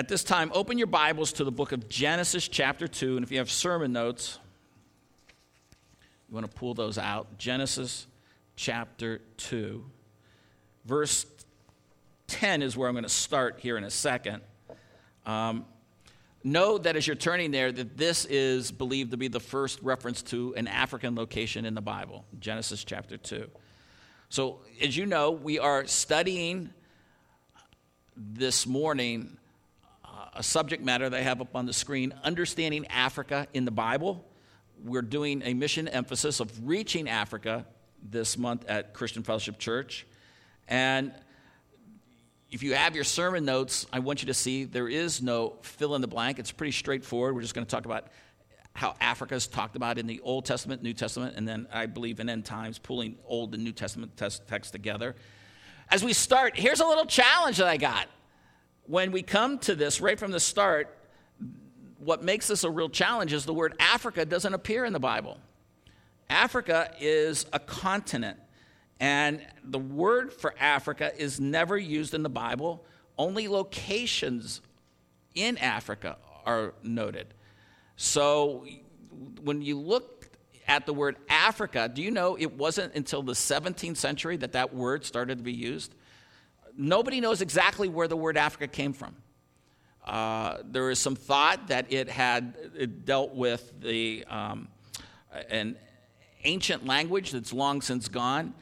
at this time, open your Bibles to the book of Genesis, chapter 2. And if you have sermon notes, you want to pull those out. Genesis, chapter 2. Verse 10 is where I'm going to start here in a second. Um, know that as you're turning there, that this is believed to be the first reference to an African location in the Bible, Genesis chapter 2. So, as you know, we are studying this morning a subject matter they have up on the screen Understanding Africa in the Bible. We're doing a mission emphasis of reaching Africa this month at Christian Fellowship Church. And if you have your sermon notes, I want you to see there is no fill in the blank. It's pretty straightforward. We're just going to talk about how Africa is talked about in the Old Testament, New Testament, and then I believe in end times, pulling Old and New Testament text together. As we start, here's a little challenge that I got. When we come to this right from the start, what makes this a real challenge is the word Africa doesn't appear in the Bible. Africa is a continent, and the word for Africa is never used in the Bible. Only locations in Africa are noted. So when you look at the word Africa, do you know it wasn't until the 17th century that that word started to be used? Nobody knows exactly where the word Africa came from. Uh, there is some thought that it had it dealt with the um, an ancient language that's long since gone.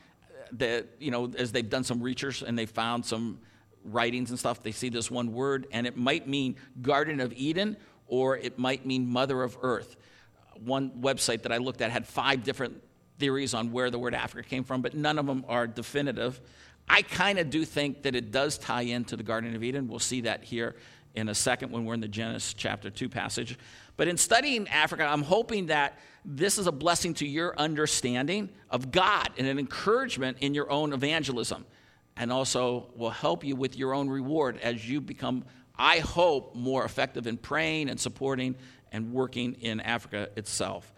That you know, as they've done some research and they found some writings and stuff, they see this one word, and it might mean Garden of Eden, or it might mean Mother of Earth. One website that I looked at had five different theories on where the word Africa came from, but none of them are definitive. I kind of do think that it does tie into the Garden of Eden. We'll see that here in a second when we're in the Genesis chapter 2 passage. But in studying Africa, I'm hoping that this is a blessing to your understanding of God and an encouragement in your own evangelism, and also will help you with your own reward as you become I hope, more effective in praying and supporting and working in Africa itself.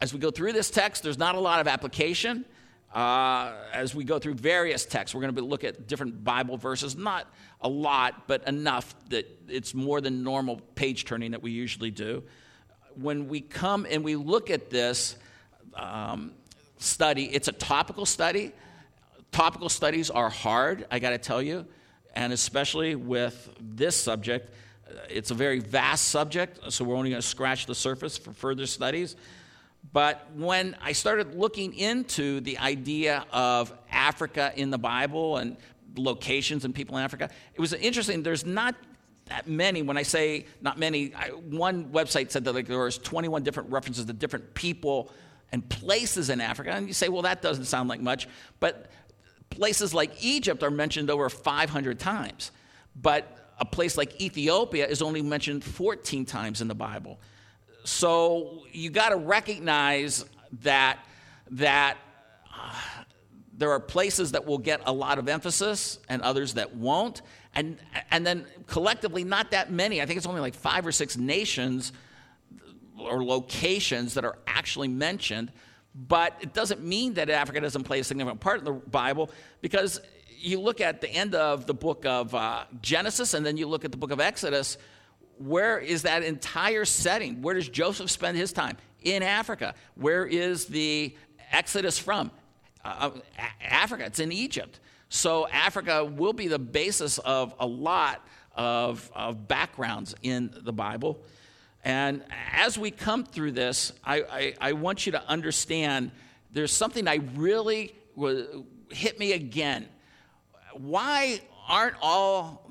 As we go through this text, there's not a lot of application. Uh, as we go through various texts, we're going to look at different Bible verses, not a lot, but enough that it's more than normal page turning that we usually do. When we come and we look at this um, study, it's a topical study. Topical studies are hard, I got to tell you and especially with this subject. It's a very vast subject, so we're only going to scratch the surface for further studies. But when I started looking into the idea of Africa in the Bible and locations and people in Africa, it was interesting. There's not that many. When I say not many, I, one website said that like, there was 21 different references to different people and places in Africa. And you say, well, that doesn't sound like much. But Places like Egypt are mentioned over 500 times, but a place like Ethiopia is only mentioned 14 times in the Bible. So you got to recognize that that uh, there are places that will get a lot of emphasis and others that won't, and and then collectively not that many. I think it's only like five or six nations or locations that are actually mentioned but it doesn't mean that Africa doesn't play a significant part in the Bible because you look at the end of the book of uh, Genesis and then you look at the book of Exodus. Where is that entire setting? Where does Joseph spend his time? In Africa. Where is the Exodus from? Uh, Africa. It's in Egypt. So Africa will be the basis of a lot of, of backgrounds in the Bible. And as we come through this, I, I, I want you to understand there's something I really hit me again. Why aren't all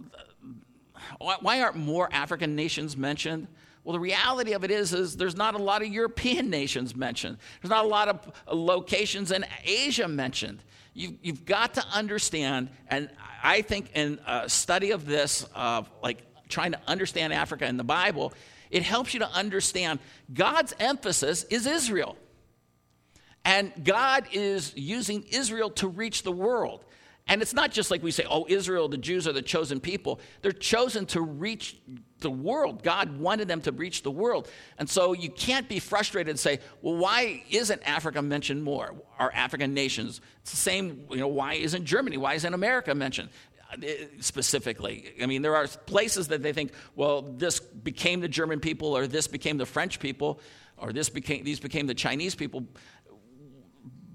why aren't more African nations mentioned? Well, the reality of it is, is there's not a lot of European nations mentioned. There's not a lot of locations in Asia mentioned. You've, you've got to understand, and I think in a study of this, of like trying to understand Africa in the Bible, it helps you to understand God's emphasis is Israel. And God is using Israel to reach the world. And it's not just like we say, oh, Israel, the Jews are the chosen people. They're chosen to reach the world. God wanted them to reach the world. And so you can't be frustrated and say, well, why isn't Africa mentioned more? Our African nations. It's the same, you know, why isn't Germany? Why isn't America mentioned? Uh, eh, specifically. I mean, there are places that they think, well, this became the German people, or this became the French people, or this became, these became the Chinese people,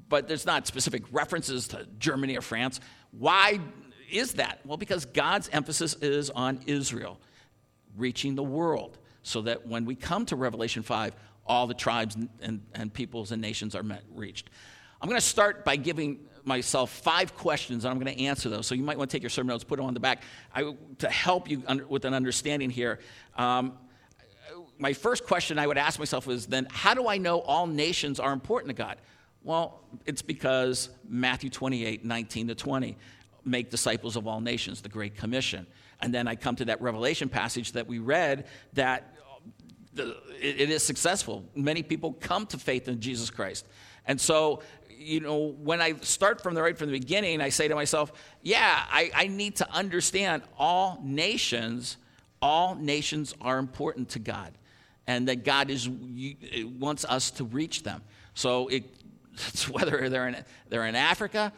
but there's not specific references to Germany or France. Why is that? Well, because God's emphasis is on Israel, reaching the world, so that when we come to Revelation 5, all the tribes and, and, peoples and nations are met, reached. I'm going to start by giving myself five questions, and I'm going to answer those. So you might want to take your sermon notes, put them on the back I, to help you under, with an understanding here. Um, my first question I would ask myself is then, how do I know all nations are important to God? Well, it's because Matthew 28, 19 to 20, make disciples of all nations, the Great Commission. And then I come to that Revelation passage that we read that uh, it is successful. Many people come to faith in Jesus Christ. And so you know, when I start from the right from the beginning, I say to myself, yeah, I, I need to understand all nations, all nations are important to God. And that God is wants us to reach them. So it, it's whether they're in, they're in Africa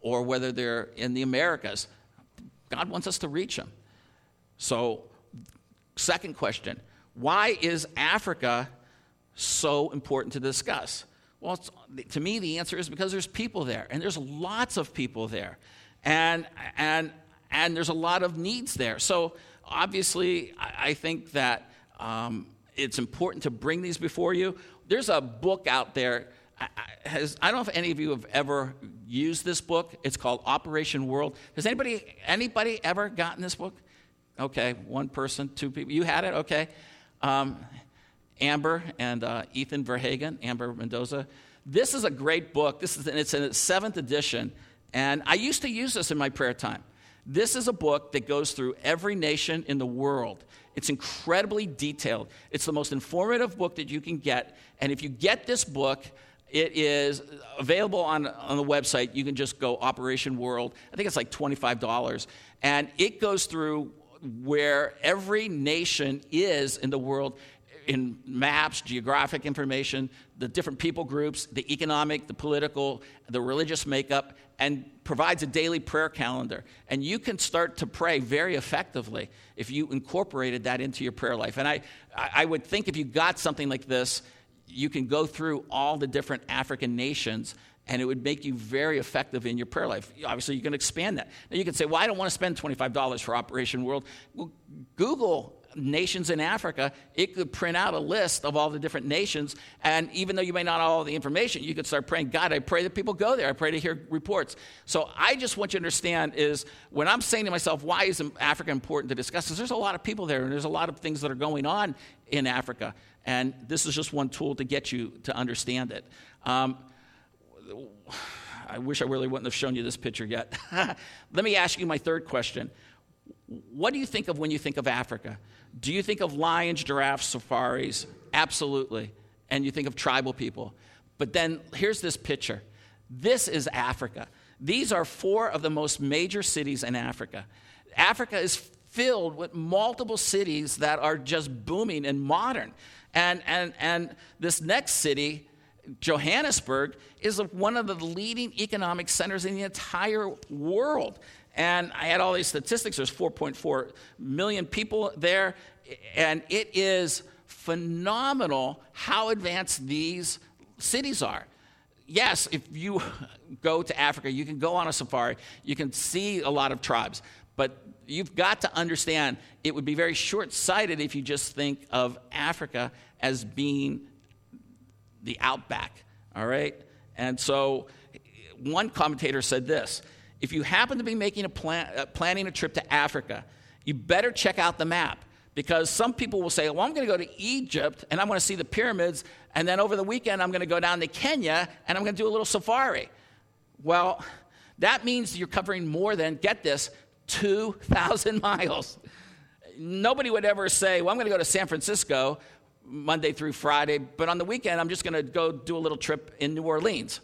or whether they're in the Americas, God wants us to reach them. So, second question why is Africa so important to discuss? Well, to me, the answer is because there's people there, and there's lots of people there, and and and there's a lot of needs there. So obviously, I think that um, it's important to bring these before you. There's a book out there. Has, I don't know if any of you have ever used this book. It's called Operation World. Has anybody anybody ever gotten this book? Okay, one person, two people. You had it. Okay. Um, Amber and uh, Ethan Verhagen, Amber Mendoza. This is a great book. This is, it's in its seventh edition, and I used to use this in my prayer time. This is a book that goes through every nation in the world. It's incredibly detailed. It's the most informative book that you can get. And if you get this book, it is available on, on the website. You can just go Operation World. I think it's like $25. And it goes through where every nation is in the world in maps, geographic information, the different people groups, the economic, the political, the religious makeup, and provides a daily prayer calendar. And you can start to pray very effectively if you incorporated that into your prayer life. And I, I would think if you got something like this, you can go through all the different African nations and it would make you very effective in your prayer life. Obviously, you can expand that. Now, you can say, Well, I don't want to spend $25 for Operation World. Well, Google nations in Africa, it could print out a list of all the different nations. And even though you may not have all the information, you could start praying, God, I pray that people go there. I pray to hear reports. So I just want you to understand is when I'm saying to myself, why is Africa important to discuss? Because there's a lot of people there and there's a lot of things that are going on in Africa. And this is just one tool to get you to understand it. Um, I wish I really wouldn't have shown you this picture yet. Let me ask you my third question. What do you think of when you think of Africa? Do you think of lions, giraffes, safaris? Absolutely. And you think of tribal people. But then here's this picture this is Africa. These are four of the most major cities in Africa. Africa is filled with multiple cities that are just booming and modern. And, and, and this next city, Johannesburg, is one of the leading economic centers in the entire world. And I had all these statistics. There's 4.4 million people there. And it is phenomenal how advanced these cities are. Yes, if you go to Africa, you can go on a safari, you can see a lot of tribes. But you've got to understand it would be very short sighted if you just think of Africa as being the outback, all right? And so one commentator said this if you happen to be making a plan, uh, planning a trip to Africa, you better check out the map because some people will say, Well, I'm going to go to Egypt and I'm going to see the pyramids, and then over the weekend I'm going to go down to Kenya and I'm going to do a little safari. Well, that means you're covering more than, get this, 2,000 miles. Nobody would ever say, Well, I'm going to go to San Francisco Monday through Friday, but on the weekend I'm just going to go do a little trip in New Orleans.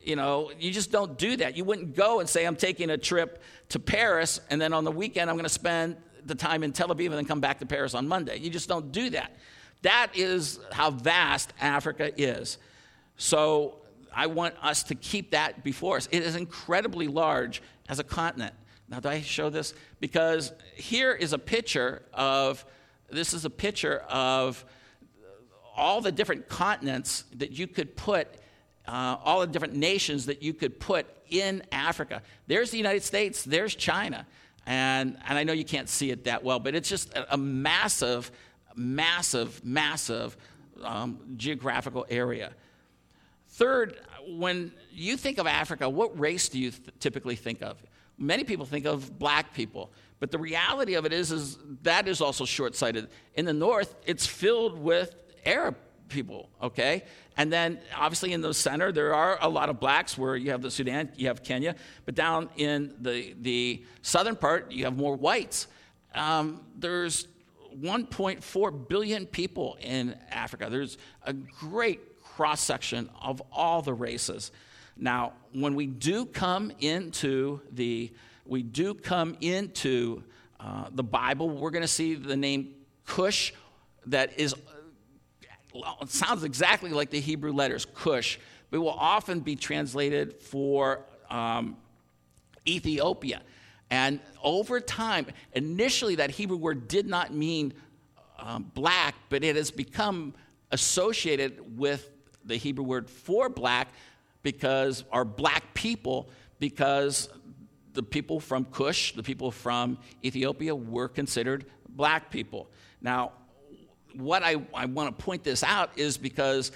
You know, you just don't do that. You wouldn't go and say, I'm taking a trip to Paris, and then on the weekend, I'm going to spend the time in Tel Aviv and then come back to Paris on Monday. You just don't do that. That is how vast Africa is. So I want us to keep that before us. It is incredibly large as a continent. Now, do I show this? Because here is a picture of, this is a picture of all the different continents that you could put, uh, all the different nations that you could put in Africa. There's the United States, there's China. And, and I know you can't see it that well, but it's just a, a massive, massive, massive um, geographical area. Third, when you think of Africa, what race do you th- typically think of? Many people think of black people, but the reality of it is, is that is also short sighted. In the north, it's filled with Arab people, okay? And then obviously in the center, there are a lot of blacks where you have the Sudan, you have Kenya, but down in the, the southern part, you have more whites. Um, there's 1.4 billion people in Africa. There's a great cross section of all the races. Now, when we do come into the we do come into uh, the Bible, we're going to see the name Cush that is uh, sounds exactly like the Hebrew letters Cush, but will often be translated for um, Ethiopia. And over time, initially that Hebrew word did not mean um, black, but it has become associated with the Hebrew word for black because, our black people, because the people from Cush, the people from Ethiopia, were considered black people. Now, what I, I want to point this out is because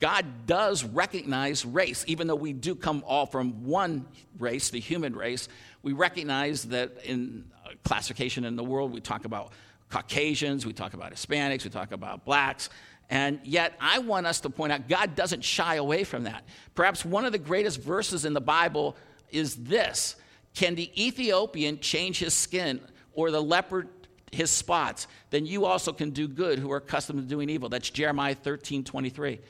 God does recognize race, even though we do come all from one race, the human race. We recognize that in uh, classification in the world, we talk about Caucasians, we talk about Hispanics, we talk about blacks. And yet, I want us to point out God doesn't shy away from that. Perhaps one of the greatest verses in the Bible is this Can the Ethiopian change his skin or the leopard his spots? Then you also can do good who are accustomed to doing evil. That's Jeremiah 13 23.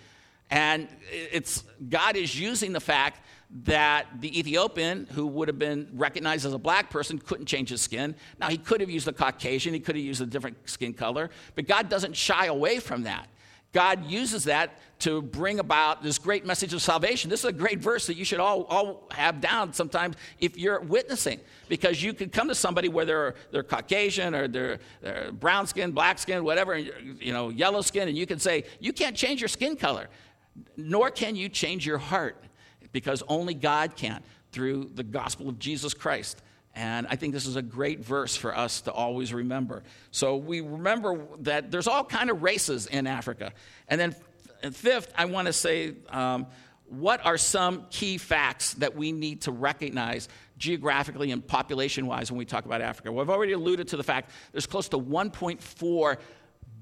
And it's, God is using the fact that the Ethiopian, who would have been recognized as a black person, couldn't change his skin. Now, he could have used a Caucasian, he could have used a different skin color, but God doesn't shy away from that. God uses that to bring about this great message of salvation. This is a great verse that you should all, all have down sometimes if you're witnessing, because you could come to somebody where they're, they're Caucasian or they're, they're brown skin, black skin, whatever, you know, yellow skin, and you can say, You can't change your skin color, nor can you change your heart because only God can through the gospel of Jesus Christ. And I think this is a great verse for us to always remember. So we remember that there's all kind of races in Africa. And then fifth, I want to say um, what are some key facts that we need to recognize geographically and population wise when we talk about Africa? Well, I've already alluded to the fact there's close to 1.4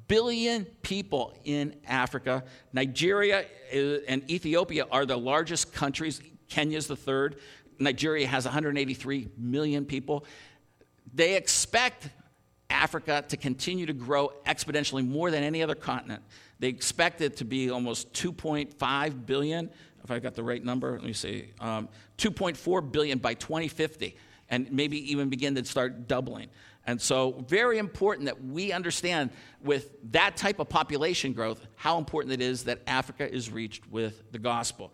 billion people in Africa. Nigeria uh, and Ethiopia are the largest countries. Kenya's the third. Nigeria has 183 million people. They expect Africa to continue to grow exponentially more than any other continent. They expect it to be almost 2.5 billion, if I got the right number, let me see, um, 2.4 billion by 2050, and maybe even begin to start doubling. And so, very important that we understand with that type of population growth how important it is that Africa is reached with the gospel.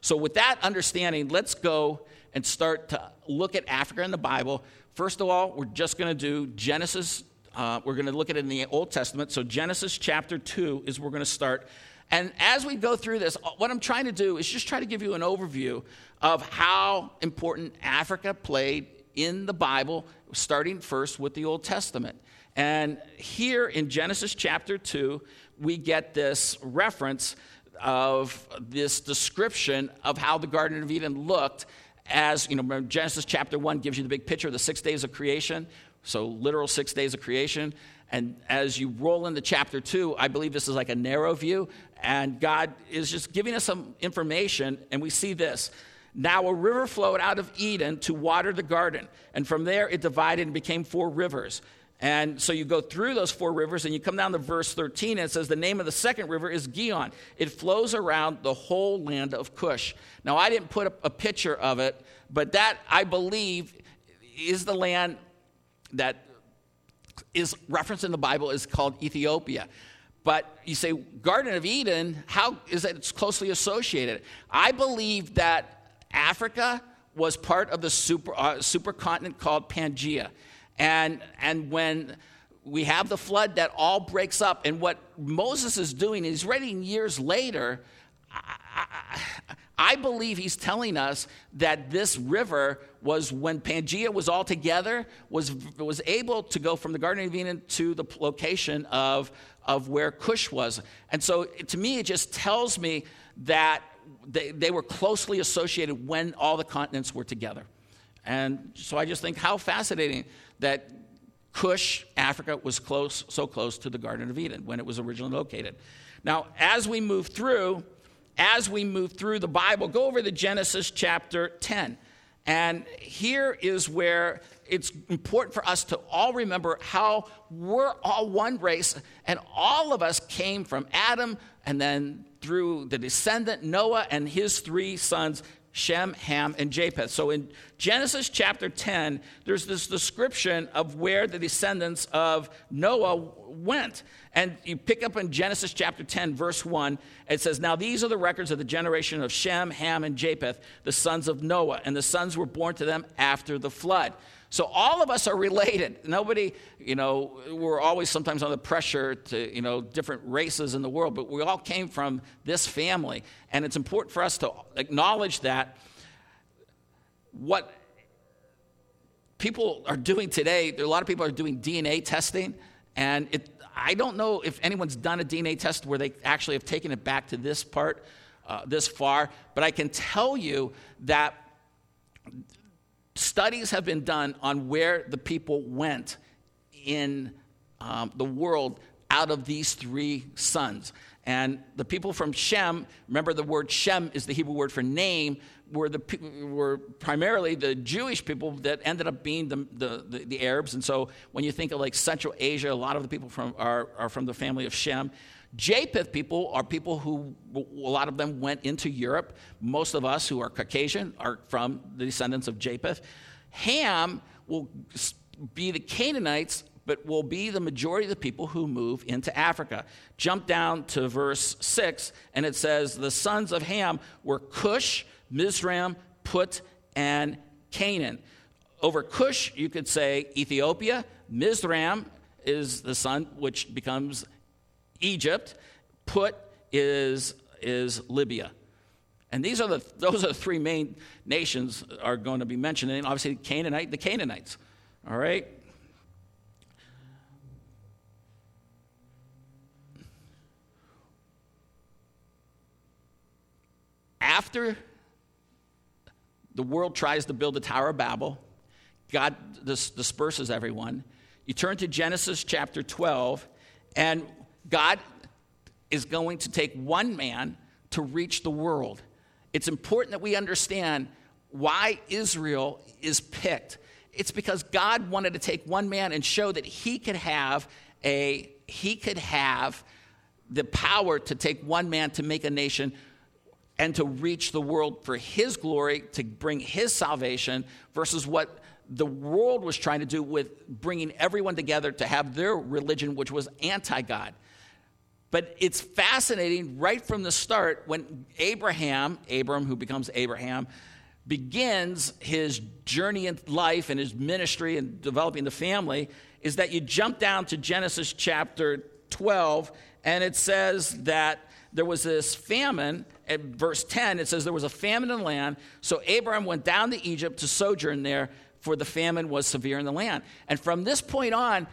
So, with that understanding, let's go and start to look at Africa in the Bible. First of all, we're just going to do Genesis. Uh, we're going to look at it in the Old Testament. So, Genesis chapter 2 is we're going to start. And as we go through this, what I'm trying to do is just try to give you an overview of how important Africa played in the Bible, starting first with the Old Testament. And here in Genesis chapter 2, we get this reference of this description of how the Garden of Eden looked as, you know, Genesis chapter 1 gives you the big picture of the six days of creation, so literal six days of creation. And as you roll into chapter 2, I believe this is like a narrow view, and God is just giving us some information, and we see this. Now a river flowed out of Eden to water the garden, and from there it divided and became four rivers. And so you go through those four rivers and you come down to verse 13 and it says the name of the second river is Gihon. It flows around the whole land of Cush. Now I didn't put a, picture of it, but that I believe is the land that is referenced in the Bible is called Ethiopia. But you say Garden of Eden, how is that it's closely associated? I believe that Africa was part of the super, uh, supercontinent called Pangea. And, and when we have the flood, that all breaks up. And what Moses is doing, he's writing years later. I, I, believe he's telling us that this river was when Pangea was all together, was, was able to go from the Garden of Eden to the location of, of where Cush was. And so to me, it just tells me that they, they were closely associated when all the continents were together. And so I just think how fascinating that Cush, Africa, was close, so close to the Garden of Eden when it was originally located. Now, as we move through, as we move through the Bible, go over to Genesis chapter 10. And here is where it's important for us to all remember how we're all one race, and all of us came from Adam and then through the descendant Noah and his three sons, Shem, Ham, and Japheth. So in Genesis chapter 10, there's this description of where the descendants of Noah went. And you pick up in Genesis chapter 10, verse 1, it says, Now these are the records of the generation of Shem, Ham, and Japheth, the sons of Noah, and the sons were born to them after the flood. So all of us are related. Nobody, you know, we're always sometimes under pressure to, you know, different races in the world, but we all came from this family. And it's important for us to acknowledge that what people are doing today, a lot of people are doing DNA testing, and it, I don't know if anyone's done a DNA test where they actually have taken it back to this part, uh, this far, but I can tell you that studies have been done on where the people went in um, the world out of these three sons. And the people from Shem, remember the word Shem is the Hebrew word for name, were, the, were primarily the Jewish people that ended up being the, the, the, the Arabs. And so when you think of like Central Asia, a lot of the people from, are, are from the family of Shem. Japheth people are people who, a lot of them went into Europe. Most of us who are Caucasian are from the descendants of Japheth. Ham will be the Canaanites, but will be the majority of the people who move into Africa. Jump down to verse 6, and it says, The sons of Ham were Cush, Mizraim, Put, and Canaan. Over Cush, you could say Ethiopia. Mizraim is the son, which becomes Egypt. Put is, is Libya. And these are the, those are the three main nations are going to be mentioned. And obviously, the Canaanite, the Canaanites. All right? After the world tries to build the Tower of Babel, God dis- disperses everyone. You turn to Genesis chapter 12, and God is going to take one man to reach the world. It's important that we understand why Israel is picked. It's because God wanted to take one man and show that he could have a he could have the power to take one man to make a nation and to reach the world for his glory, to bring his salvation versus what the world was trying to do with bringing everyone together to have their religion, which was anti God. But it's fascinating right from the start when Abraham, Abram, who becomes Abraham, begins his journey in life and his ministry and developing the family, is that you jump down to Genesis chapter 12, and it says that there was this famine. At verse 10, it says there was a famine in the land. So Abraham went down to Egypt to sojourn there, for the famine was severe in the land. And from this point on,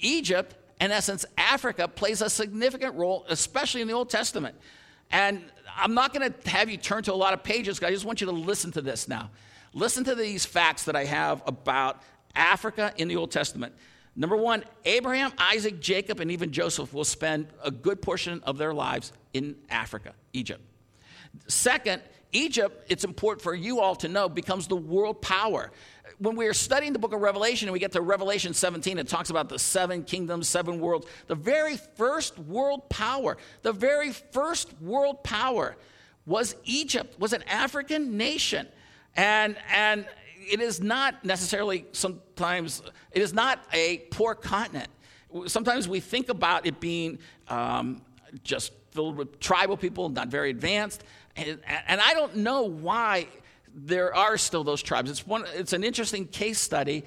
Egypt in essence, Africa plays a significant role, especially in the Old Testament. And I'm not going to have you turn to a lot of pages, I just want you to listen to this now. Listen to these facts that I have about Africa in the Old Testament. Number one, Abraham, Isaac, Jacob, and even Joseph will spend a good portion of their lives in Africa, Egypt. Second, Egypt, it's important for you all to know, becomes the world power when we are studying the book of Revelation and we get to Revelation 17, it talks about the seven kingdoms, seven worlds. The very first world power, the very first world power was Egypt, was an African nation. And, and it is not necessarily sometimes, it is not a poor continent. Sometimes we think about it being um, just filled with tribal people, not very advanced. And, and I don't know why there are still those tribes. It's, one, it's an interesting case study,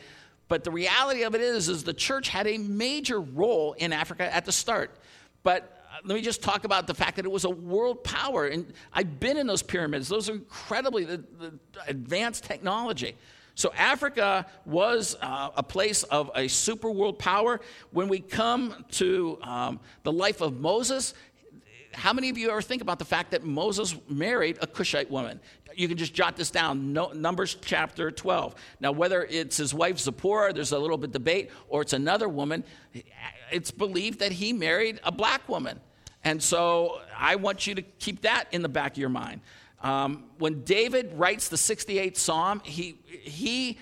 but the reality of it is, is the church had a major role in Africa at the start. But let me just talk about the fact that it was a world power. And I've been in those pyramids, those are incredibly the, the advanced technology. So, Africa was uh, a place of a super world power. When we come to um, the life of Moses, how many of you ever think about the fact that Moses married a Cushite woman? You can just jot this down no, Numbers chapter 12. Now, whether it's his wife Zipporah, there's a little bit debate, or it's another woman, it's believed that he married a black woman. And so I want you to keep that in the back of your mind. Um, when David writes the 68th Psalm, he, he,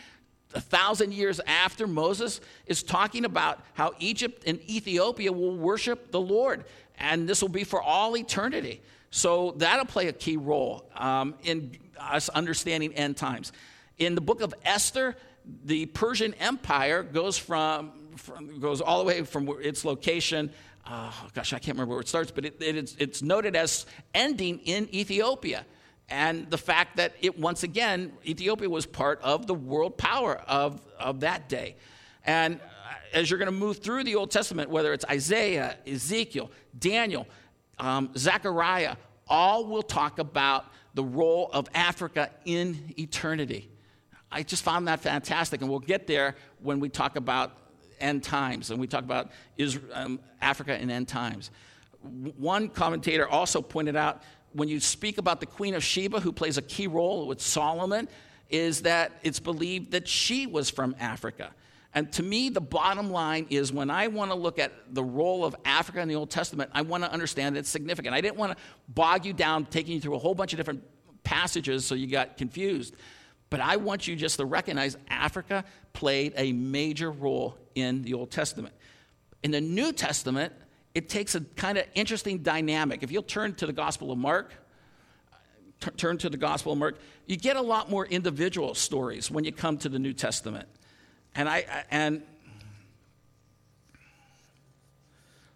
a thousand years after Moses, is talking about how Egypt and Ethiopia will worship the Lord, and this will be for all eternity. So that'll play a key role um, in us understanding end times. In the book of Esther, the Persian Empire goes from, from goes all the way from its location oh, gosh, I can't remember where it starts, but it, it, it's, it's noted as ending in Ethiopia. And the fact that it, once again, Ethiopia was part of the world power of, of that day. And uh, as you're going to move through the Old Testament, whether it's Isaiah, Ezekiel, Daniel, um, Zechariah, all will talk about the role of Africa in eternity. I just found that fantastic, and we'll get there when we talk about end times, and we talk about Israel, um, Africa in end times. One commentator also pointed out when you speak about the Queen of Sheba, who plays a key role with Solomon, is that it's believed that she was from Africa. And to me, the bottom line is when I want to look at the role of Africa in the Old Testament, I want to understand it's significant. I didn't want to bog you down, taking you through a whole bunch of different passages so you got confused. But I want you just to recognize Africa played a major role in the Old Testament. In the New Testament, it takes a kind of interesting dynamic. If you'll turn to the Gospel of Mark, t- turn to the Gospel of Mark, you get a lot more individual stories when you come to the New Testament. And I and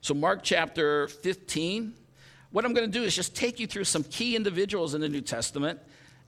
so Mark chapter 15, what I'm going to do is just take you through some key individuals in the New Testament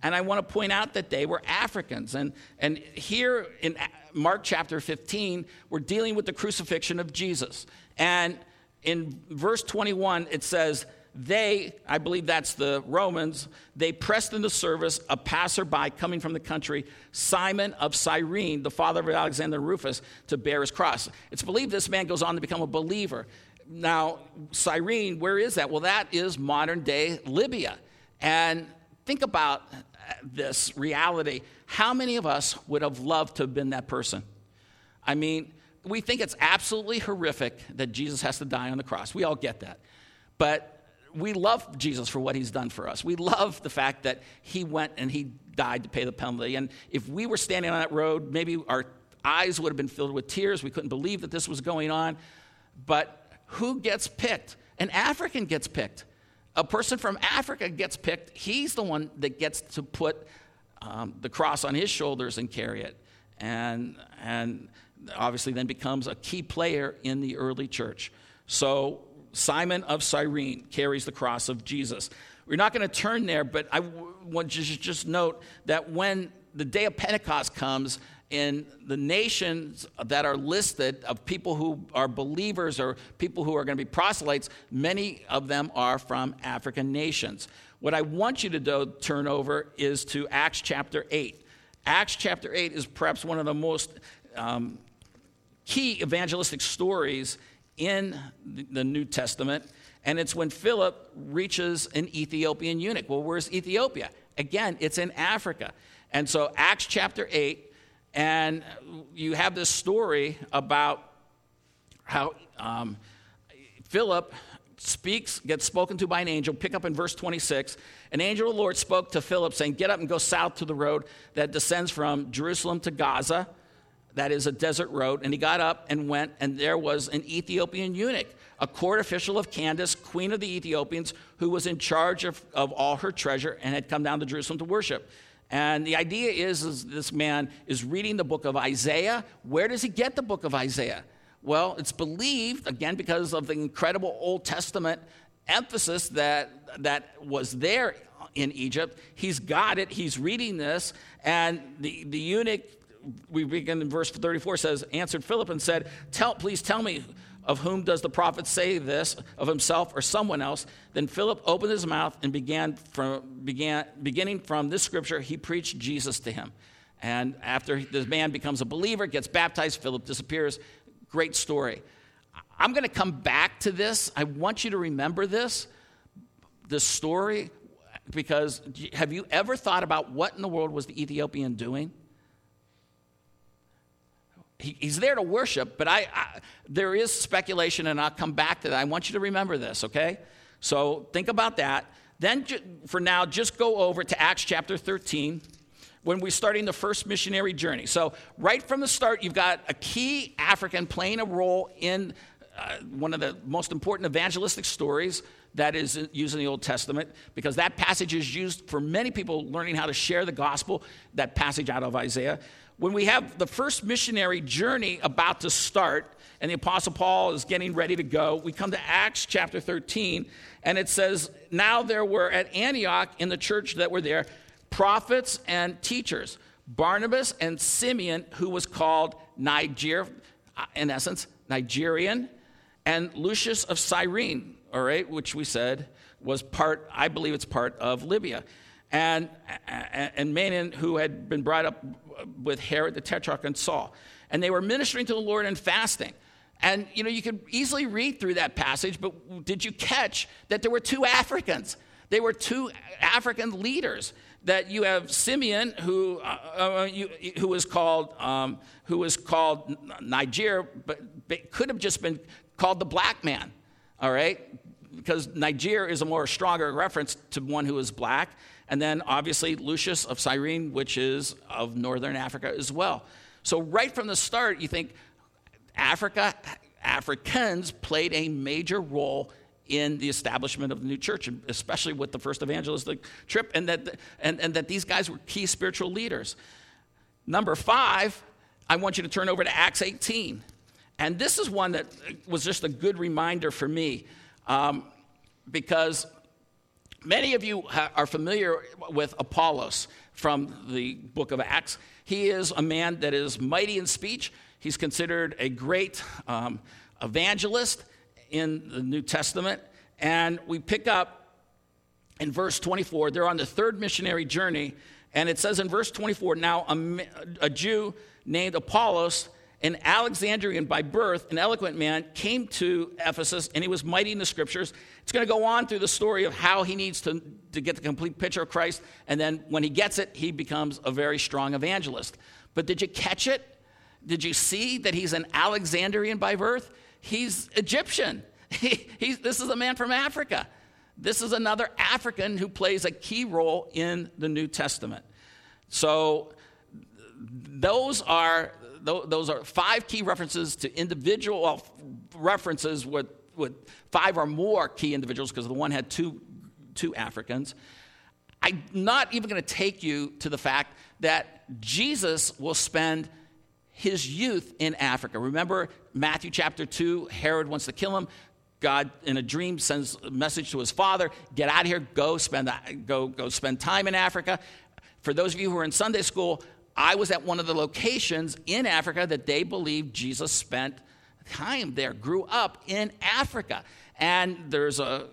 and I want to point out that they were Africans. And, and here in Mark chapter 15, we're dealing with the crucifixion of Jesus. And in verse 21, it says, they, I believe that's the Romans, they pressed into service a passerby coming from the country, Simon of Cyrene, the father of Alexander Rufus, to bear his cross. It's believed this man goes on to become a believer. Now, Cyrene, where is that? Well, that is modern day Libya. And think about uh, this reality, how many of us would have loved to have been that person? I mean, we think it's absolutely horrific that Jesus has to die on the cross. We all get that. But we love Jesus for what he's done for us. We love the fact that he went and he died to pay the penalty. And if we were standing on that road, maybe our eyes would have been filled with tears. We couldn't believe that this was going on. But who gets picked? An African gets picked a person from Africa gets picked, he's the one that gets to put um, the cross on his shoulders and carry it. And, and obviously then becomes a key player in the early church. So Simon of Cyrene carries the cross of Jesus. We're not going to turn there, but I want to just note that when the day of Pentecost comes, in the nations that are listed of people who are believers or people who are going to be proselytes, many of them are from African nations. What I want you to do, turn over is to Acts chapter 8. Acts chapter 8 is perhaps one of the most um, key evangelistic stories in the New Testament. And it's when Philip reaches an Ethiopian eunuch. Well, where's Ethiopia? Again, it's in Africa. And so, Acts chapter 8, and you have this story about how um, Philip speaks, gets spoken to by an angel. Pick up in verse 26. An angel of the Lord spoke to Philip, saying, Get up and go south to the road that descends from Jerusalem to Gaza. That is a desert road. And he got up and went, and there was an Ethiopian eunuch, a court official of Candace, queen of the Ethiopians, who was in charge of, of all her treasure and had come down to Jerusalem to worship. And the idea is, is this man is reading the book of Isaiah. Where does he get the book of Isaiah? Well, it's believed, again, because of the incredible Old Testament emphasis that, that was there in Egypt. He's got it. He's reading this. And the, the eunuch, we begin in verse 34, says, answered Philip and said, tell, Please tell me, of whom does the prophet say this, of himself or someone else? Then Philip opened his mouth and began from, began, beginning from this scripture, he preached Jesus to him. And after this man becomes a believer, gets baptized, Philip disappears. Great story. I'm going to come back to this. I want you to remember this, this story, because have you ever thought about what in the world was the Ethiopian doing? He, he's there to worship, but I, I, there is speculation, and I'll come back to that. I want you to remember this, okay? So think about that. Then, for now, just go over to Acts chapter 13 when we're starting the first missionary journey. So, right from the start, you've got a key African playing a role in uh, one of the most important evangelistic stories that is used in the Old Testament, because that passage is used for many people learning how to share the gospel, that passage out of Isaiah. When we have the first missionary journey about to start, and the Apostle Paul is getting ready to go, we come to Acts chapter 13, and it says, Now there were at Antioch in the church that were there prophets and teachers, Barnabas and Simeon, who was called Niger, uh, in essence, Nigerian, and Lucius of Cyrene, all right, which we said was part, I believe it's part of Libya. And, and Manaen, who had been brought up with Herod the Tetrarch and Saul. And they were ministering to the Lord and fasting. And, you know, you could easily read through that passage, but did you catch that there were two Africans? They were two African leaders that you have Simeon, who, uh, uh, you, who was called, um, who was called Niger, but, but could have just been called the black man, all right? Because Niger is a more stronger reference to one who is black. And then obviously Lucius of Cyrene, which is of northern Africa as well. So right from the start, you think Africa, Africans played a major role in the establishment of the new church, especially with the first evangelistic trip, and that, and, and that these guys were key spiritual leaders. Number five, I want you to turn over to Acts 18. And this is one that was just a good reminder for me um, because many of you are familiar with Apollos from the book of Acts. He is a man that is mighty in speech, he's considered a great um, evangelist in the New Testament. And we pick up in verse 24, they're on the third missionary journey. And it says in verse 24, now a, a Jew named Apollos an Alexandrian by birth, an eloquent man, came to Ephesus and he was mighty in the scriptures. It's going to go on through the story of how he needs to, to get the complete picture of Christ. And then when he gets it, he becomes a very strong evangelist. But did you catch it? Did you see that he's an Alexandrian by birth? He's Egyptian. He, he's, this is a man from Africa. This is another African who plays a key role in the New Testament. So, those are those are five key references to individual references with, with five or more key individuals because the one had two, two Africans. I'm not even going to take you to the fact that Jesus will spend his youth in Africa. Remember Matthew chapter 2, Herod wants to kill him. God, in a dream, sends a message to his father get out of here, go spend, go, go spend time in Africa. For those of you who are in Sunday school, I was at one of the locations in Africa that they believe Jesus spent time there, grew up in Africa. And there's a,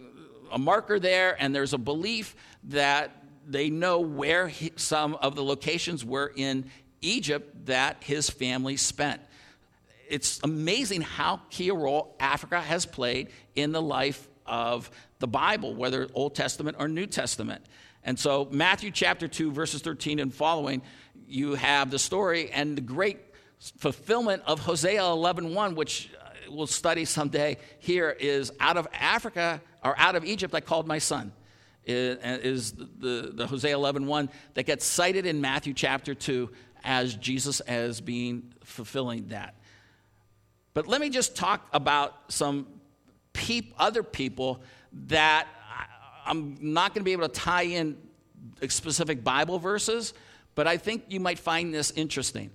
a marker there, and there's a belief that they know where he, some of the locations were in Egypt that his family spent. It's amazing how key a role Africa has played in the life of the Bible, whether Old Testament or New Testament. And so, Matthew chapter 2, verses 13 and following you have the story and the great fulfillment of Hosea 11:1, which uh, we'll study someday here, is out of Africa or out of Egypt I called my son. Is the, the Hosea 11:1 that gets cited in Matthew chapter 2 as Jesus as being fulfilling that. But let me just talk about some peop, other people that I'm not going to be able to tie in specific Bible verses, but I think you might find this interesting.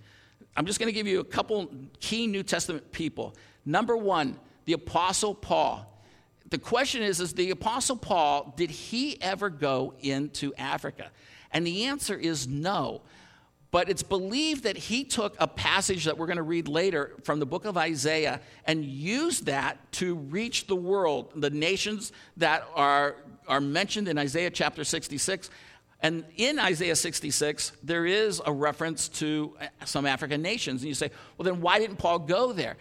I'm just going to give you a couple key New Testament people. Number one, the Apostle Paul. the question is, is the Apostle Paul, did he ever go into Africa? And the answer is no. But it's believed that he took a passage that we're going to read later from the book of Isaiah and used that to reach the world, the nations that are, are mentioned in Isaiah chapter 66. And in Isaiah 66, there is a reference to eh, some African nations. And you say, well, then why didn't Paul go there?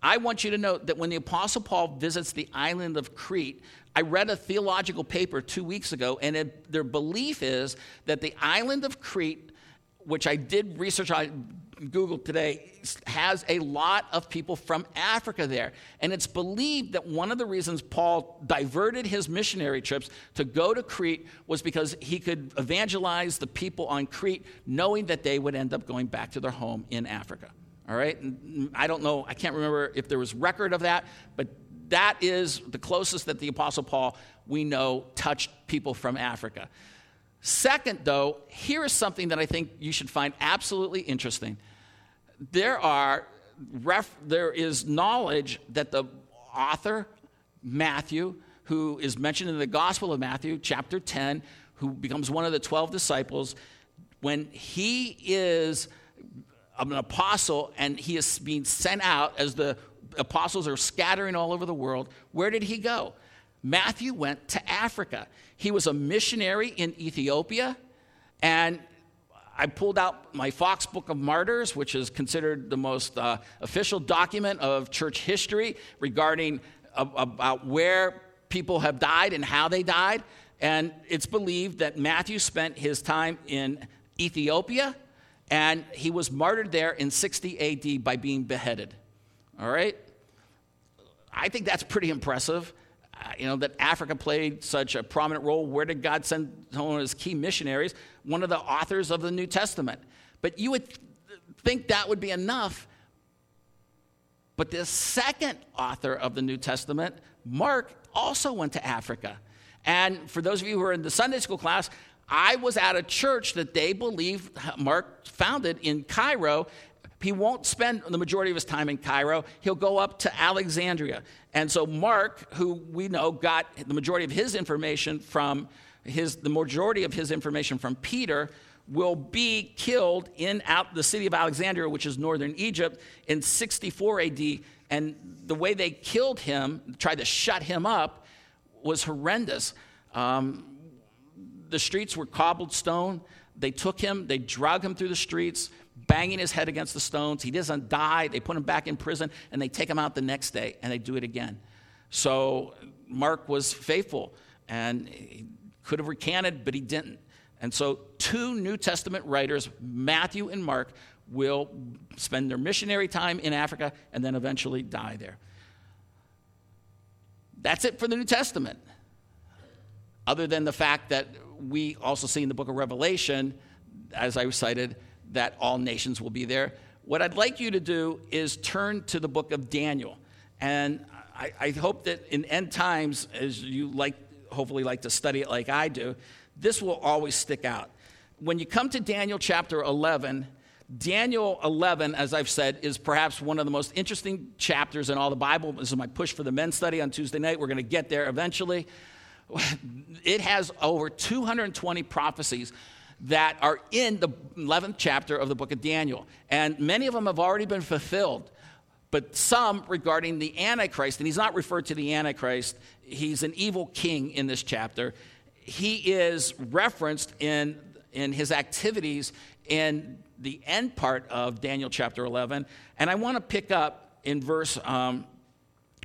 I want you to note that when the Apostle Paul visits the island of Crete, I read a theological paper two weeks ago, and it, their belief is that the island of Crete, which I did research on Google today, has a lot of people from Africa there. And it's believed that one of the reasons Paul diverted his missionary trips to go to Crete was because he could evangelize the people on Crete, knowing that they would end up going back to their home in Africa. All right? And I don't know, I can't remember if there was record of that, but that is the closest that the Apostle Paul we know touched people from Africa. Second, though, here is something that I think you should find absolutely interesting. There are ref, there is knowledge that the author Matthew, who is mentioned in the Gospel of Matthew, chapter 10, who becomes one of the 12 disciples, when he is an apostle and he is being sent out as the apostles are scattering all over the world, where did he go? Matthew went to Africa. He was a missionary in Ethiopia, and I pulled out my Fox Book of Martyrs, which is considered the most uh, official document of church history regarding uh, about where people have died and how they died. And it's believed that Matthew spent his time in Ethiopia, and he was martyred there in 60 AD by being beheaded. All right? I think that's pretty impressive. Uh, you know, that Africa played such a prominent role. Where did God send one of his key missionaries? One of the authors of the New Testament. But you would think that would be enough. But the second author of the New Testament, Mark, also went to Africa. And for those of you who are in the Sunday school class, I was at a church that they believe Mark founded in Cairo, he won't spend the majority of his time in Cairo. He'll go up to Alexandria. And so Mark, who we know got the majority of his information from his, the majority of his information from Peter, will be killed in out the city of Alexandria, which is northern Egypt, in 64 AD. And the way they killed him, tried to shut him up, was horrendous. Um, the streets were cobbled stone. They took him, they dragged him through the streets, banging his head against the stones. He doesn't die. They put him back in prison and they take him out the next day and they do it again. So Mark was faithful and could have recanted, but he didn't. And so, two New Testament writers, Matthew and Mark, will spend their missionary time in Africa and then eventually die there. That's it for the New Testament. Other than the fact that we also see in the book of Revelation, as I cited, that all nations will be there. What I'd like you to do is turn to the book of Daniel. And I, I hope that in end times, as you like, hopefully like to study it like I do, this will always stick out. When you come to Daniel chapter 11, Daniel 11, as I've said, is perhaps one of the most interesting chapters in all the Bible. This is my push for the men's study on Tuesday night. We're going to get there eventually. It has over 220 prophecies that are in the 11th chapter of the book of Daniel. And many of them have already been fulfilled, but some regarding the Antichrist. And he's not referred to the Antichrist, he's an evil king in this chapter. He is referenced in, in his activities in the end part of Daniel chapter 11. And I want to pick up in verse um,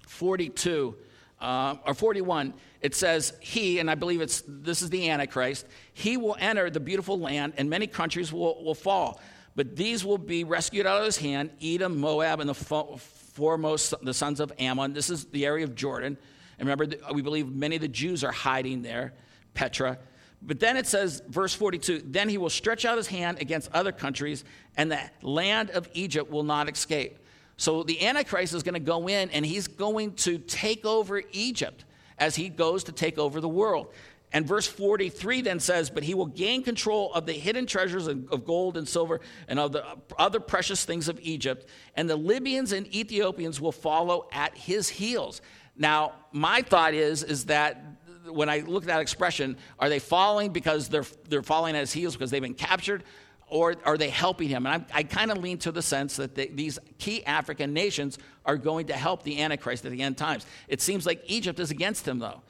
42 uh, or 41 it says he and i believe it's this is the antichrist he will enter the beautiful land and many countries will, will fall but these will be rescued out of his hand edom moab and the foremost the sons of ammon. This is the area of jordan. And remember we believe many of the jews are hiding there petra. But then it says verse 42 then he will stretch out his hand against other countries and the land of egypt will not escape. So the Antichrist is going to go in and he's going to take over Egypt as he goes to take over the world. And verse 43 then says, But he will gain control of the hidden treasures of gold and silver and of the other precious things of Egypt, and the Libyans and Ethiopians will follow at his heels. Now, my thought is, is that when I look at that expression, are they following because they're, they're falling at his heels because they've been captured? Or are they helping him? And I, I kind of lean to the sense that they, these key African nations are going to help the Antichrist at the end times. It seems like Egypt is against him, though,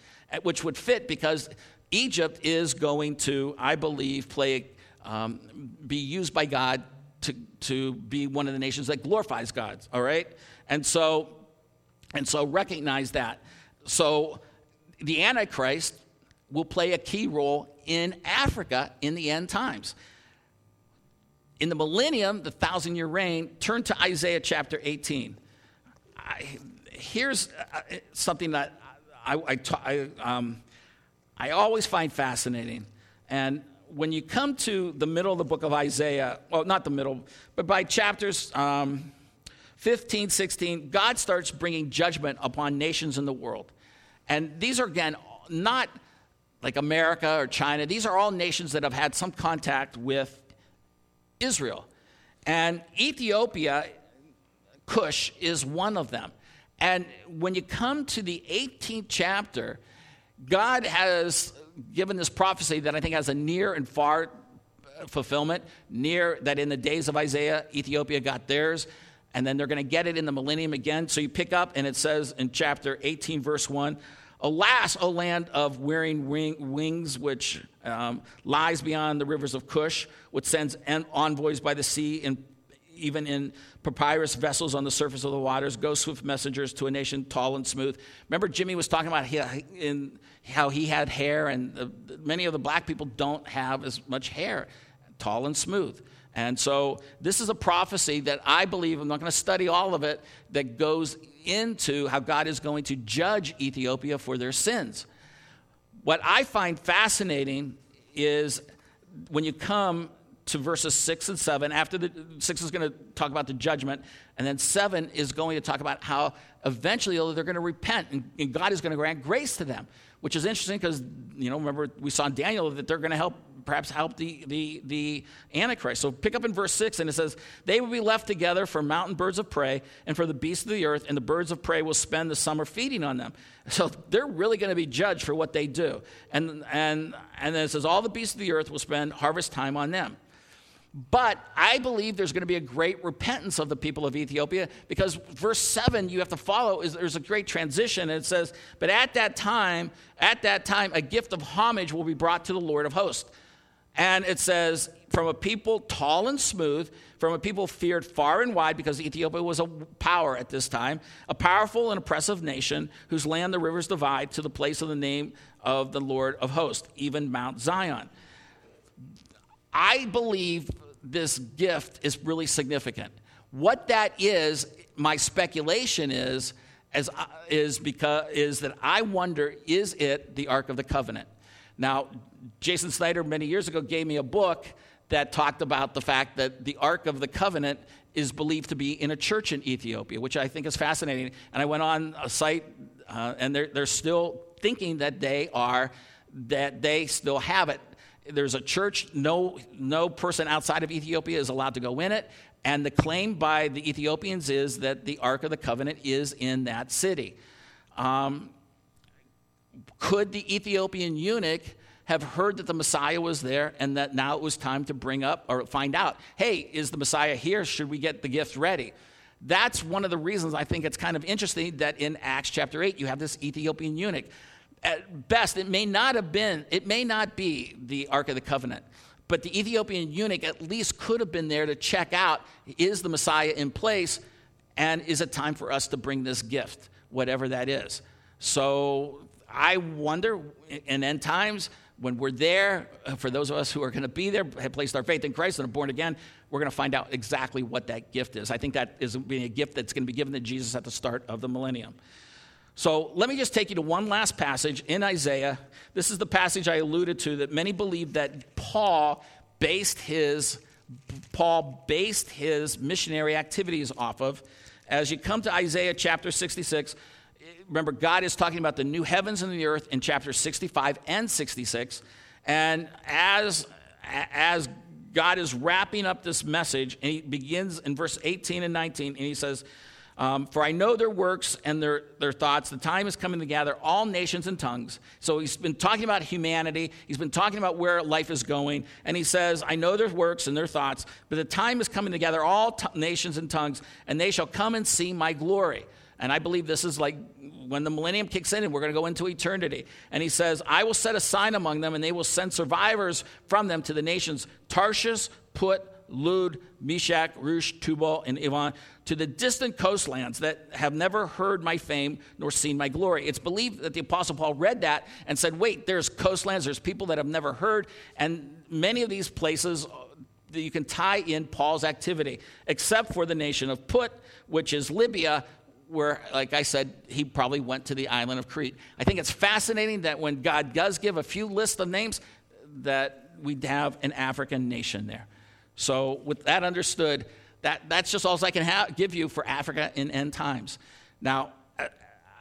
which would fit because Egypt is going to, I believe, play, um, be used by God to, to be one of the nations that glorifies God, all right? And so, and so recognize that. So the Antichrist will play a key role in Africa in the end times. In the millennium, the thousand year reign, turn to Isaiah chapter 18. I, here's uh, something that I, I, I, um, I always find fascinating. And when you come to the middle of the book of Isaiah, well, not the middle, but by chapters um, 15, 16, God starts bringing judgment upon nations in the world. And these are, again, not like America or China. These are all nations that have had some contact with Israel. And Ethiopia, Cush, is one of them. And when you come to the 18th chapter, God has given this prophecy that I think has a near and far fulfillment. Near that in the days of Isaiah, Ethiopia got theirs, and then they're going to get it in the millennium again. So you pick up, and it says in chapter 18, verse 1 Alas, O land of wearing wings, which um, lies beyond the rivers of Cush, which sends envoys by the sea and even in papyrus vessels on the surface of the waters, go swift messengers to a nation tall and smooth. Remember, Jimmy was talking about uh, in how he had hair, and many of the black people don't have as much hair, tall and smooth. And so, this is a prophecy that I believe, I'm not going to study all of it, that goes into how God is going to judge Ethiopia for their sins. What I find fascinating is when you come to verses 6 and 7. After the 6 is going to talk about the judgment, and then 7 is going to talk about how eventually they're going to repent and, and God is going to grant grace to them, which is interesting because, you know, remember we saw in Daniel that they're going to help perhaps help the, the, the Antichrist. So pick up in verse 6, and it says, They will be left together for mountain birds of prey and for the beasts of the earth, and the birds of prey will spend the summer feeding on them. So they're really going to be judged for what they do. And, and, and then it says, All the beasts of the earth will spend harvest time on them. But I believe there's going to be a great repentance of the people of Ethiopia because verse 7 you have to follow is there's a great transition and it says, "But at that time, at that time a gift of homage will be brought to the Lord of hosts." And it says, from a people tall and smooth, from a people feared far and wide, because Ethiopia was a power at this time, a powerful and oppressive nation whose land the rivers divide to the place of the name of the Lord of hosts, even Mount Zion. I believe this gift is really significant. What that is, my speculation is, as, is, because, is that I wonder is it the Ark of the Covenant? Now, Jason Snyder many years ago gave me a book that talked about the fact that the Ark of the Covenant is believed to be in a church in Ethiopia, which I think is fascinating. And I went on a site, uh, and they're, they're still thinking that they are, that they still have it. There's a church, no, no person outside of Ethiopia is allowed to go in it. And the claim by the Ethiopians is that the Ark of the Covenant is in that city. Um, could the Ethiopian eunuch have heard that the Messiah was there and that now it was time to bring up or find out, hey, is the Messiah here? Should we get the gift ready? That's one of the reasons I think it's kind of interesting that in Acts chapter 8 you have this Ethiopian eunuch. At best, it may not have been, it may not be the Ark of the Covenant, but the Ethiopian eunuch at least could have been there to check out is the Messiah in place and is it time for us to bring this gift, whatever that is. So I wonder in end times, when we're there, for those of us who are going to be there, have placed our faith in Christ and are born again, we're going to find out exactly what that gift is. I think that is being a gift that's going to be given to Jesus at the start of the millennium. So let me just take you to one last passage in Isaiah. This is the passage I alluded to that many believe that Paul based his Paul based his missionary activities off of. As you come to Isaiah chapter 66, remember, God is talking about the new heavens and the earth in chapters 65 and 66. And as, as God is wrapping up this message, and he begins in verse 18 and 19, and he says, Um, for I know their works and their, their thoughts. The time is coming to gather all nations and tongues. So he's been talking about humanity. He's been talking about where life is going. And he says, I know their works and their thoughts, but the time is coming to gather all t- nations and tongues, and they shall come and see my glory. And I believe this is like when the millennium kicks in and we're going to go into eternity. And he says, I will set a sign among them, and they will send survivors from them to the nations Tarshish, Put, Lud, Meshech, Rosh, Tubal, and Javan to the distant coastlands that have never heard my fame nor seen my glory. It's believed that the Apostle Paul read that and said, Wait, there's coastlands, there's people that have never heard, and many of these places that you can tie in Paul's activity, except for the nation of Put, which is Libya, where, like I said, he probably went to the island of Crete. I think it's fascinating that when God does give a few lists of names, that we have an African nation there. So, with that understood, that, that's just all I can ha- give you for Africa in end times. Now, uh,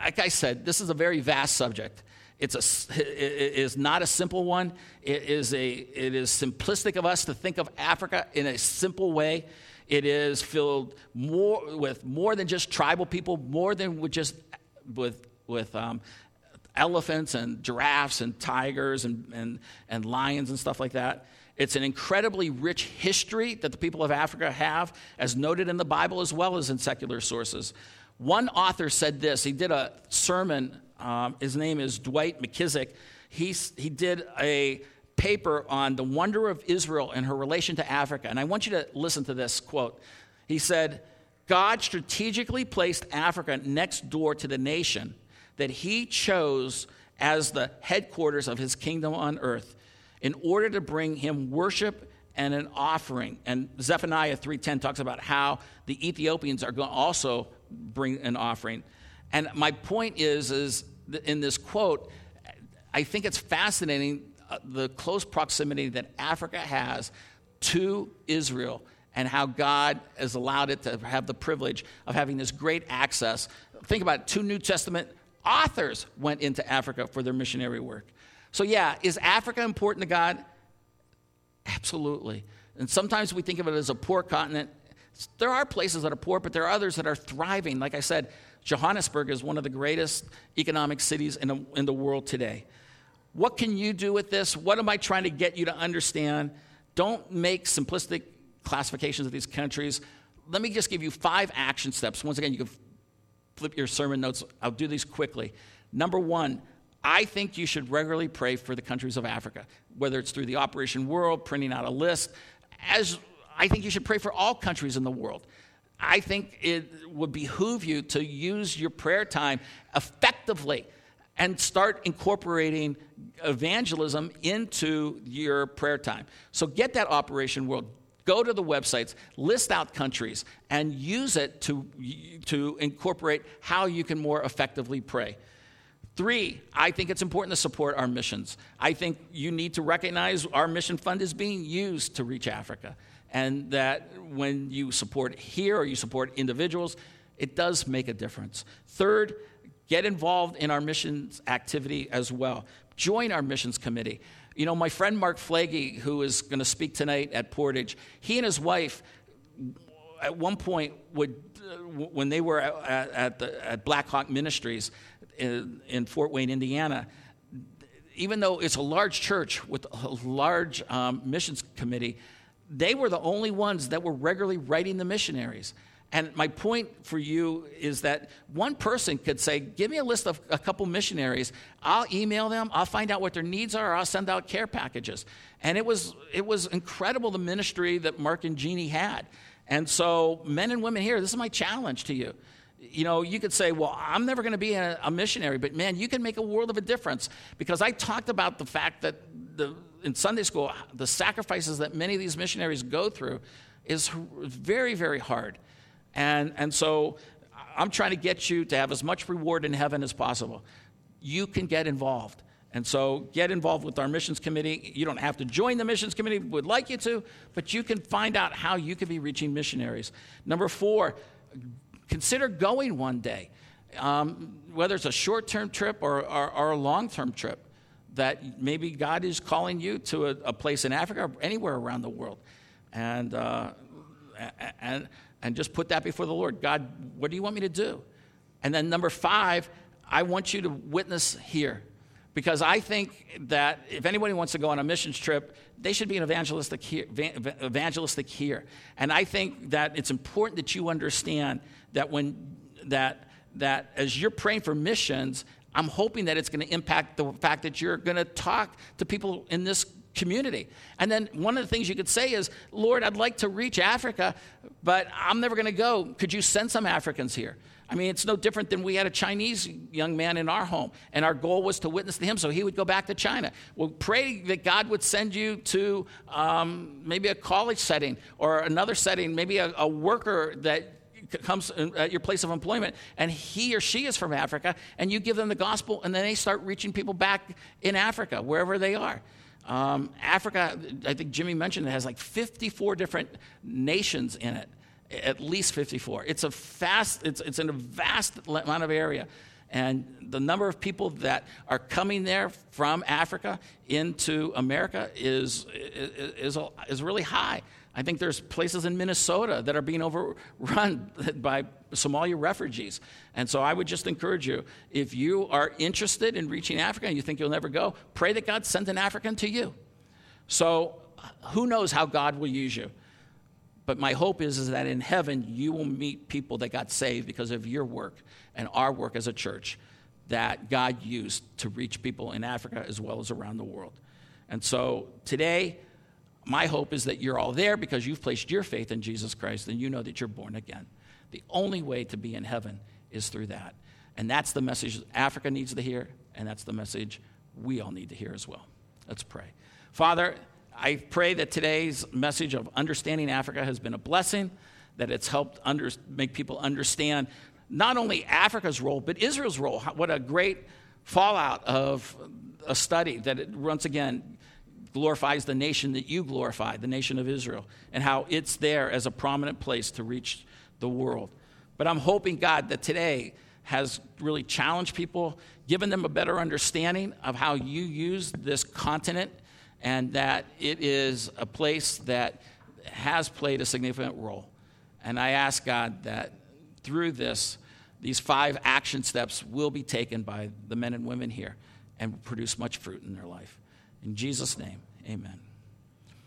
like I said, this is a very vast subject. It's a, it is not a simple one. It is, a, it is simplistic of us to think of Africa in a simple way. It is filled more with more than just tribal people, more than with just with, with um, elephants and giraffes and tigers and, and, and lions and stuff like that. It's an incredibly rich history that the people of Africa have, as noted in the Bible as well as in secular sources. One author said this. He did a sermon. Um, his name is Dwight McKissic. He, he did a paper on the wonder of Israel and her relation to Africa. And I want you to listen to this quote. He said, God strategically placed Africa next door to the nation that he chose as the headquarters of his kingdom on earth in order to bring him worship and an offering. And Zephaniah 3:10 talks about how the Ethiopians are going to also bring an offering. And my point is is in this quote I think it's fascinating uh, the close proximity that Africa has to Israel and how God has allowed it to have the privilege of having this great access. Think about it, two New Testament authors went into Africa for their missionary work. So, yeah, is Africa important to God? Absolutely. And sometimes we think of it as a poor continent. There are places that are poor, but there are others that are thriving. Like I said, Johannesburg is one of the greatest economic cities in, the, in the world today. What can you do with this? What am I trying to get you to understand? Don't make simplistic classifications of these countries. Let me just give you five action steps. Once again, you can flip your sermon notes. I'll do these quickly. Number one, I think you should regularly pray for the countries of Africa, whether it's through the Operation World, printing out a list. As I think you should pray for all countries in the world. I think it would behoove you to use your prayer time effectively and start incorporating evangelism into your prayer time. So get that Operation World. Go to the websites, list out countries, and use it to, to incorporate how you can more effectively pray. Three, I think it's important to support our missions. I think you need to recognize our mission fund is being used to reach Africa. And that when you support here or you support individuals, it does make a difference. Third, get involved in our missions activity as well. Join our missions committee. You know, my friend Mark Flagey, who is going to speak tonight at Portage, he and his wife at one point would, uh, when they were at, at, the, at Blackhawk Ministries, in, in Fort Wayne, Indiana, even though it's a large church with a large um, missions committee, they were the only ones that were regularly writing the missionaries. And my point for you is that one person could say, Give me a list of a couple missionaries. I'll email them, I'll find out what their needs are, I'll send out care packages. And it was, it was incredible the ministry that Mark and Jeannie had. And so, men and women here, this is my challenge to you you know, you could say, well, I'm never going to be a, a, missionary, but man, you can make a world of a difference. Because I talked about the fact that the, in Sunday school, the sacrifices that many of these missionaries go through is very, very hard. And, and so I'm trying to get you to have as much reward in heaven as possible. You can get involved. And so get involved with our missions committee. You don't have to join the missions committee, would like you to, but you can find out how you can be reaching missionaries. Number four, consider going one day, um, whether it's a short term trip or, or, or a long term trip, that maybe God is calling you to a, a, place in Africa or anywhere around the world. And, uh, and and just put that before the Lord. God, what do you want me to do? And then number five, I want you to witness here. Because I think that if anybody wants to go on a missions trip, they should be an evangelistic here, evangelistic here. And I think that it's important that you understand that when that that as you're praying for missions, I'm hoping that it's going to impact the fact that you're going to talk to people in this community. And then one of the things you could say is, Lord, I'd like to reach Africa, but I'm never going to go. Could you send some Africans here? I mean, it's no different than we had a Chinese young man in our home, and our goal was to witness to him so he would go back to China. Well, pray that God would send you to um, maybe a college setting or another setting, maybe a, a worker that comes at your place of employment and he or she is from Africa and you give them the gospel and then they start reaching people back in Africa, wherever they are. Um, Africa, I think Jimmy mentioned it, has like 54 different nations in it, at least 54. It's a fast, it's, it's in a vast amount of area. And the number of people that are coming there from Africa into America is, is, is, is really high. I think there's places in Minnesota that are being overrun by Somalia refugees. And so I would just encourage you if you are interested in reaching Africa and you think you'll never go, pray that God sends an African to you. So who knows how God will use you? But my hope is, is that in heaven you will meet people that got saved because of your work and our work as a church that God used to reach people in Africa as well as around the world. And so today, my hope is that you're all there because you've placed your faith in Jesus Christ and you know that you're born again. The only way to be in heaven is through that. And that's the message Africa needs to hear, and that's the message we all need to hear as well. Let's pray. Father, I pray that today's message of understanding Africa has been a blessing, that it's helped under, make people understand not only Africa's role, but Israel's role. What a great fallout of a study that, it, once again, glorifies the nation that you glorify, the nation of Israel, and how it's there as a prominent place to reach the world. But I'm hoping, God, that today has really challenged people, given them a better understanding of how you use this continent, and that it is a place that has played a significant role. And I ask God that through this, these five action steps will be taken by the men and women here and produce much fruit in their life. In Jesus' name, amen.